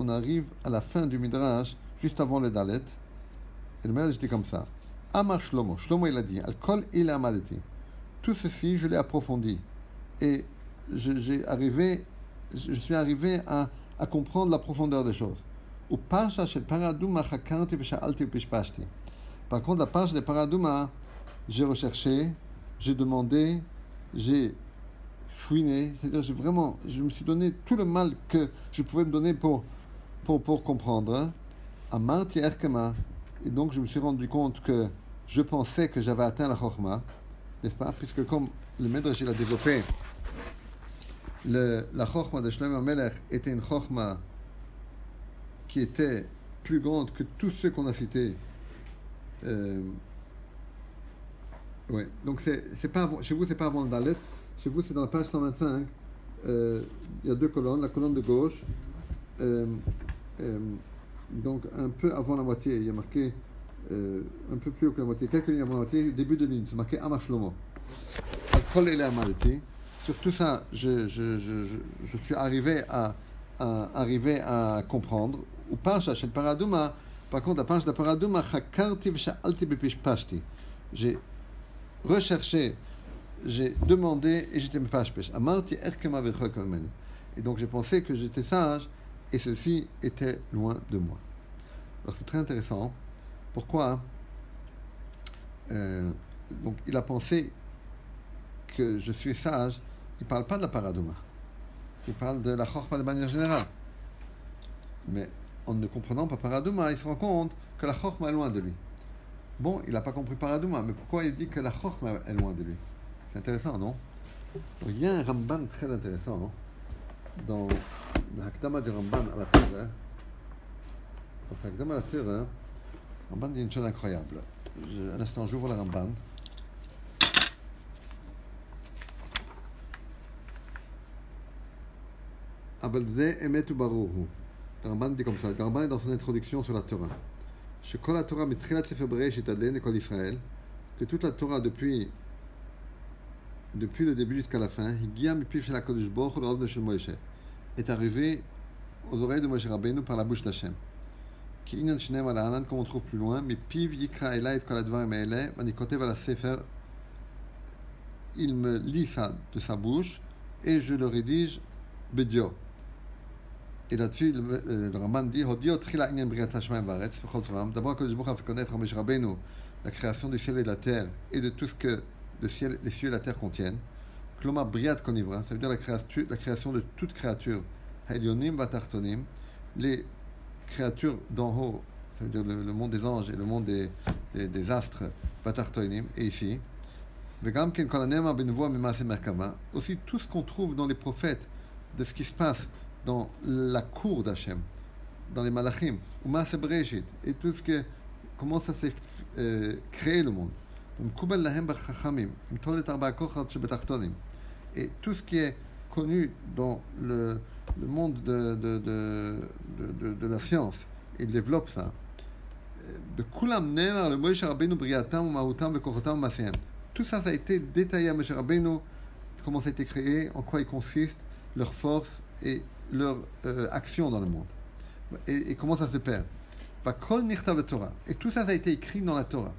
on arrive à la fin du Midrash, juste avant le Dalet. Et le Midrash dit comme ça. Amar Shlomo. Shlomo, il a dit Al-Kol il amadeti. Tout ceci, je l'ai approfondi. Et j'ai arrivé, je suis arrivé à, comprendre la profondeur des choses. Par contre, la page des Paraduma, j'ai recherché, j'ai demandé, j'ai fouiné, c'est-à-dire j'ai vraiment, je me suis donné tout le mal que je pouvais me donner pour, pour, pour comprendre. Amarti Erkema, et donc je me suis rendu compte que je pensais que j'avais atteint la Chorma, n'est-ce pas? Puisque comme le Medrash a développé, le, la Chorma de Shlomo Melech était une Chorma qui était plus grande que tous ceux qu'on a cités. Euh, ouais. Donc c'est pas chez vous c'est pas avant le Dalet, chez vous c'est dans la page 125. Euh, il y a deux colonnes, la colonne de gauche. Euh, euh, donc un peu avant la moitié, il y a marqué euh, un peu plus haut que la moitié, quelques lignes avant la moitié, début de ligne, c'est marqué Amashlomo. Sur tout ça, je, je, je, je, suis arrivé à, à, arrivé à comprendre. Ou Parsha, chez le Paraduma, par contre, la page de Paraduma, Chakarti v'sha'alti b'pishpashti. J'ai recherché, j'ai demandé et j'étais pashpesh. Amarti. Et donc j'ai pensé que j'étais sage et ceci était loin de moi. Alors c'est très intéressant. Pourquoi euh, Donc il a pensé que je suis sage. Il ne parle pas de la paradouma. Il parle de la chorma de manière générale. Mais en ne comprenant pas paradouma, il se rend compte que la chorma est loin de lui. Bon, il n'a pas compris paradouma, mais pourquoi il dit que la chorma est loin de lui? C'est intéressant, non? Il y a un Ramban très intéressant non dans l'Akdama du Ramban à la Torah, dans sa Akdama à la Torah, Ramban dit une chose incroyable. Je, un instant, j'ouvre le Ramban. אבל זה אמת וברור הוא. הרמב"ן dit comme ça, הרמב"ן est dans son introduction sur la Torah. שכל התורה מתחילת ספר בראשית עד לעין לכל ישראל, que toute la Torah depuis, depuis le début jusqu'à la fin, הגיעה מפיו של הקדוש ברוך הוא לאוזנו של מוישה. est arrivé aux oreilles de Moshe Rabbeinu par la bouche d'Hachem. Qui comme on trouve plus loin, mais piv yikra et al sefer, il me lit ça de sa bouche et je le rédige bedio. Et là-dessus, le, le Raman dit. D'abord, que Jibouch a fait connaître à Moshe Rabbeinu la création du ciel et de la terre et de tout ce que le ciel, les cieux et la terre contiennent. Kloma briat konivra, ça veut dire la création, la création de toute créature. Helionim vatartonim, les créatures d'en haut, ça veut dire le, le, monde des anges et le monde des, des, des astres, vatartonim, et ici. Aussi tout ce qu'on trouve dans les prophètes de ce qui se passe dans la cour d'Hachem, dans les malachim, ou et tout ce que, comment ça s'est euh, créé le monde. Et tout ce qui est connu dans le, monde de, la science, il développe ça. Tout ça, ça a été détaillé à Moshe Rabbeinu, comment ça a été créé, en quoi il consiste, leur force et leur euh, action dans le monde. Et, comment ça se perd. Et tout ça, ça a été écrit dans la Torah.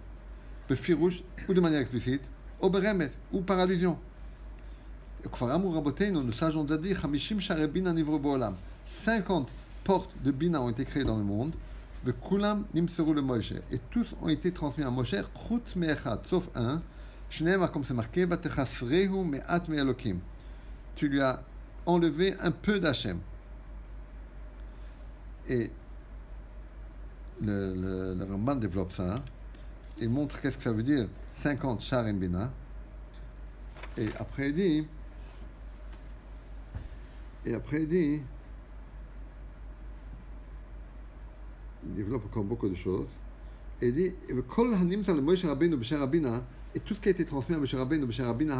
De Firouche, ou de manière explicite, ou par allusion. 50 portes de Bina ont été créées dans le monde, et tous ont été transmis à Moshe, sauf un, comme c'est marqué, tu lui as enlevé un peu d'Hachem. Et le, le, Ramban développe ça, hein. il montre qu'est-ce que ça veut dire 50 Sharen Bina, et après il dit, et après, il dit, il développe encore beaucoup de choses. Il dit, et tout ce qui a été transmis à Moshe Rabbeinu, Moshe Rabbeinu.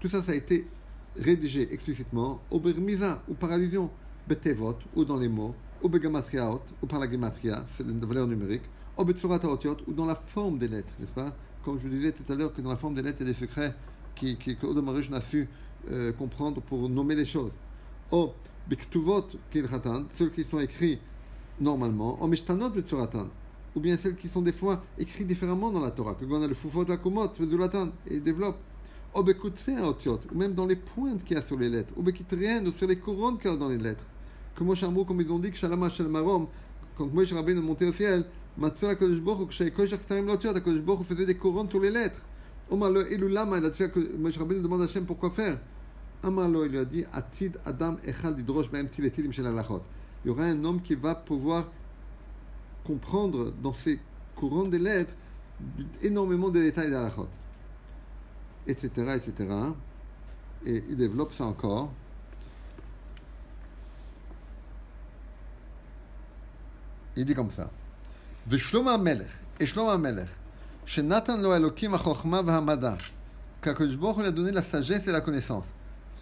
Tout ça, ça a été rédigé explicitement, au bermiza, ou par allusion, ou dans les mots, ou par la gematria, c'est la valeur numérique, ou dans la forme des lettres, n'est-ce pas? Comme je vous disais tout à l'heure, que dans la forme des lettres, il y a des secrets qui, qui, n'a su euh, comprendre pour nommer les choses. Oh, Biktuvot Kilchatan, ceux qui sont écrits normalement, en Mishtanot Betzoratan, ou bien celles qui sont des fois écrites différemment dans la Torah, que on a le Fufot Vakumot, Vezulatan, et développe. Ou même dans les pointes qu'il y a sur les lettres, ou Bekitrien, ou sur les couronnes qu'il y a dans les lettres. Comme Moshe comme ils ont dit que Shalama Shalmarom, quand Moshe Rabbeinu est monté au ciel, Matzah Kodesh Baruch, que Kodesh Aktarim Lotiot, Kodesh Baruch faisait des couronnes sur les lettres. Omar le Elulama, Moshe Rabbeinu demande à Hashem pourquoi faire. Amar il lui a dit, Atid Adam Echad Idrosh Baem Tiletilim Shel Alachot. Il y aura un homme qui va pouvoir comprendre dans ces courants des lettres énormément de détails d'Alachot. Etc., etc. Et il développe ça encore. Il dit comme ça. ושלמה המלך, שלמה המלך, שנתן לו אלוקים החוכמה והמדע, qu'Akadosh Baruch lui a donné la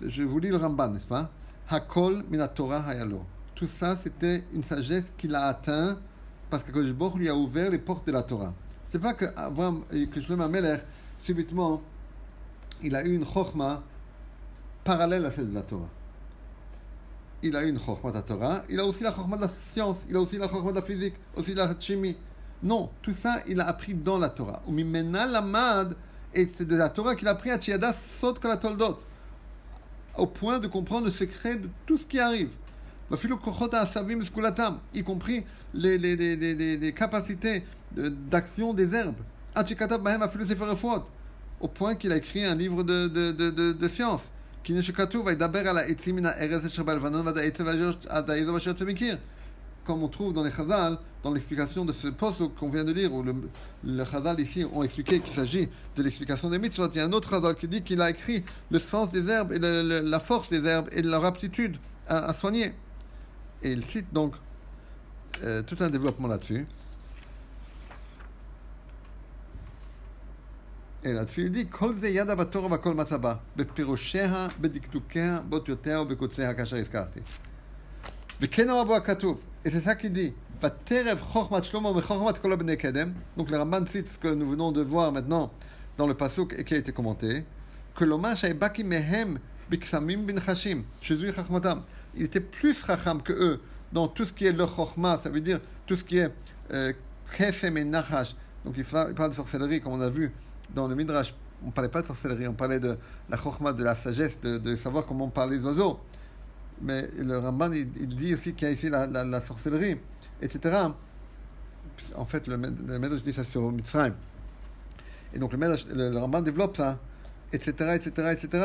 Je vous lis le Ramban, n'est-ce pas? Hakol min Torah hayalo. Tout ça, c'était une sagesse qu'il a atteint parce que Baruch lui a ouvert les portes de la Torah. C'est pas que Avram, que Shlomo Melech, subitement, il a eu une chokma parallèle à celle de la Torah. Il a eu une chokma de la Torah, il a aussi la chokma de la science, il a aussi la chokma de la physique, aussi de la chimie. Non, tout ça, il a appris dans la Torah. Et c'est de la Torah qu'il a appris à Tchiada Sot Kalatoldot, au point de comprendre le secret de tout ce qui arrive. Y compris les, les, les, les, capacités d'action des herbes. Au point qu'il a écrit un livre de, de, de, de, de science Comme on trouve dans les Chazal, dans l'explication de ce poste qu'on vient de lire, où le, le Chazal ici ont expliqué qu'il s'agit de l'explication des mitzvot, il y a un autre Chazal qui dit qu'il a écrit le sens des herbes et la force des herbes et leur aptitude à, à soigner. Et il cite donc euh, tout un développement là-dessus. Et là-dessus, il dit Kol ze yada בתורה והכל מצא בה, בפירושיה, בדקדוקיה, באותיותיה ובקוציה כאשר הזכרתי. וכן אמר בו הכתוב, et c'est ça qu'il dit. Donc le Ramban cite ce que nous venons de voir maintenant dans le pasuk et qui a été commenté. Que Il était plus chacham que eux dans tout ce qui est le chokhma, ça veut dire tout ce qui est euh, chesem et nachash. Donc il parle de sorcellerie comme on a vu dans le midrash. On ne parlait pas de sorcellerie, on parlait de la chokhma, de la sagesse, de, de savoir comment parlent les oiseaux. Mais le Ramban, il, dit aussi qu'il y a ici la, sorcellerie, etc. En fait, le, le dit ça sur Mitzrayim. Et donc le, Ramban développe ça, etc., etc., etc.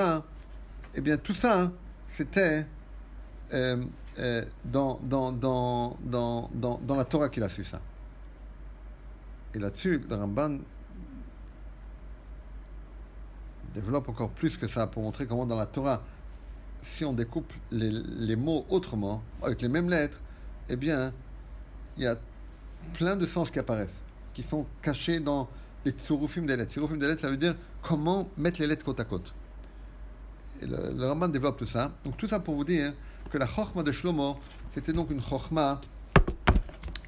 Eh bien, tout ça, c'était euh, euh, dans, dans, dans, dans, dans, dans la Torah qu'il a su ça. Et là-dessus, le Ramban développe encore plus que ça pour montrer comment dans la Torah, si on découpe les, mots autrement, avec les mêmes lettres, eh bien, il y a plein de sens qui apparaissent, qui sont cachés dans les tsurufim des lettres. Tsurufim des lettres, ça veut dire comment mettre les lettres côte à côte. Le, le Ramban développe tout ça. Donc tout ça pour vous dire que la chokma de Shlomo, c'était donc une chokma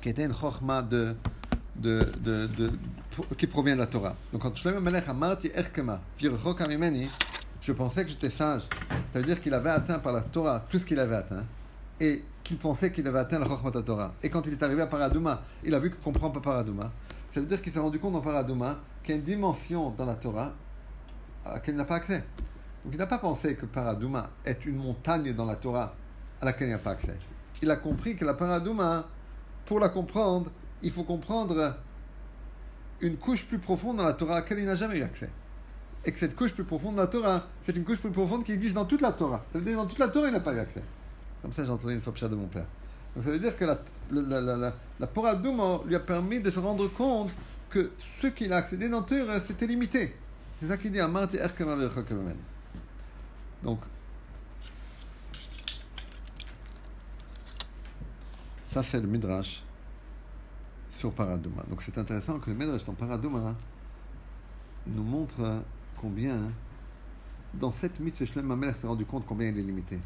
qui était une chokma de, qui provient de la Torah. Donc quand Shlomo Melech amarti erkema, je pensais que j'étais sage. Ça veut dire qu'il avait atteint par la Torah tout ce qu'il avait atteint et qu'il pensait qu'il avait atteint de la Torah. Et quand il est arrivé à Paradouma, il a vu qu'il comprend pas Paradouma. Ça veut dire qu'il s'est rendu compte dans Paradouma qu'il y a une dimension dans la Torah à laquelle il n'a pas accès. Donc il n'a pas pensé que Paradouma est une montagne dans la Torah à laquelle il n'y a pas accès. Il a compris que la paradouma, pour la comprendre, il faut comprendre une couche plus profonde dans la Torah à laquelle il n'a jamais eu accès. Et que cette couche plus profonde dans la Torah, c'est une couche plus profonde qui existe dans toute la Torah. Ça veut dire que dans toute la Torah, il n'a pas eu accès. Comme ça, j'ai entendu une fois de mon père. Donc ça veut dire que la, la, la, la, la lui a permis de se rendre compte que ce qu'il a accédé dans Torah, c'était limité. C'est ça qu'il dit Marti Donc, Ça, c'est le Midrash sur Paradouma. Donc c'est intéressant que le Midrash dans Paradouma nous montre combien, dans cette mitzvah, Shlem Mamel s'est rendu compte combien il est limité.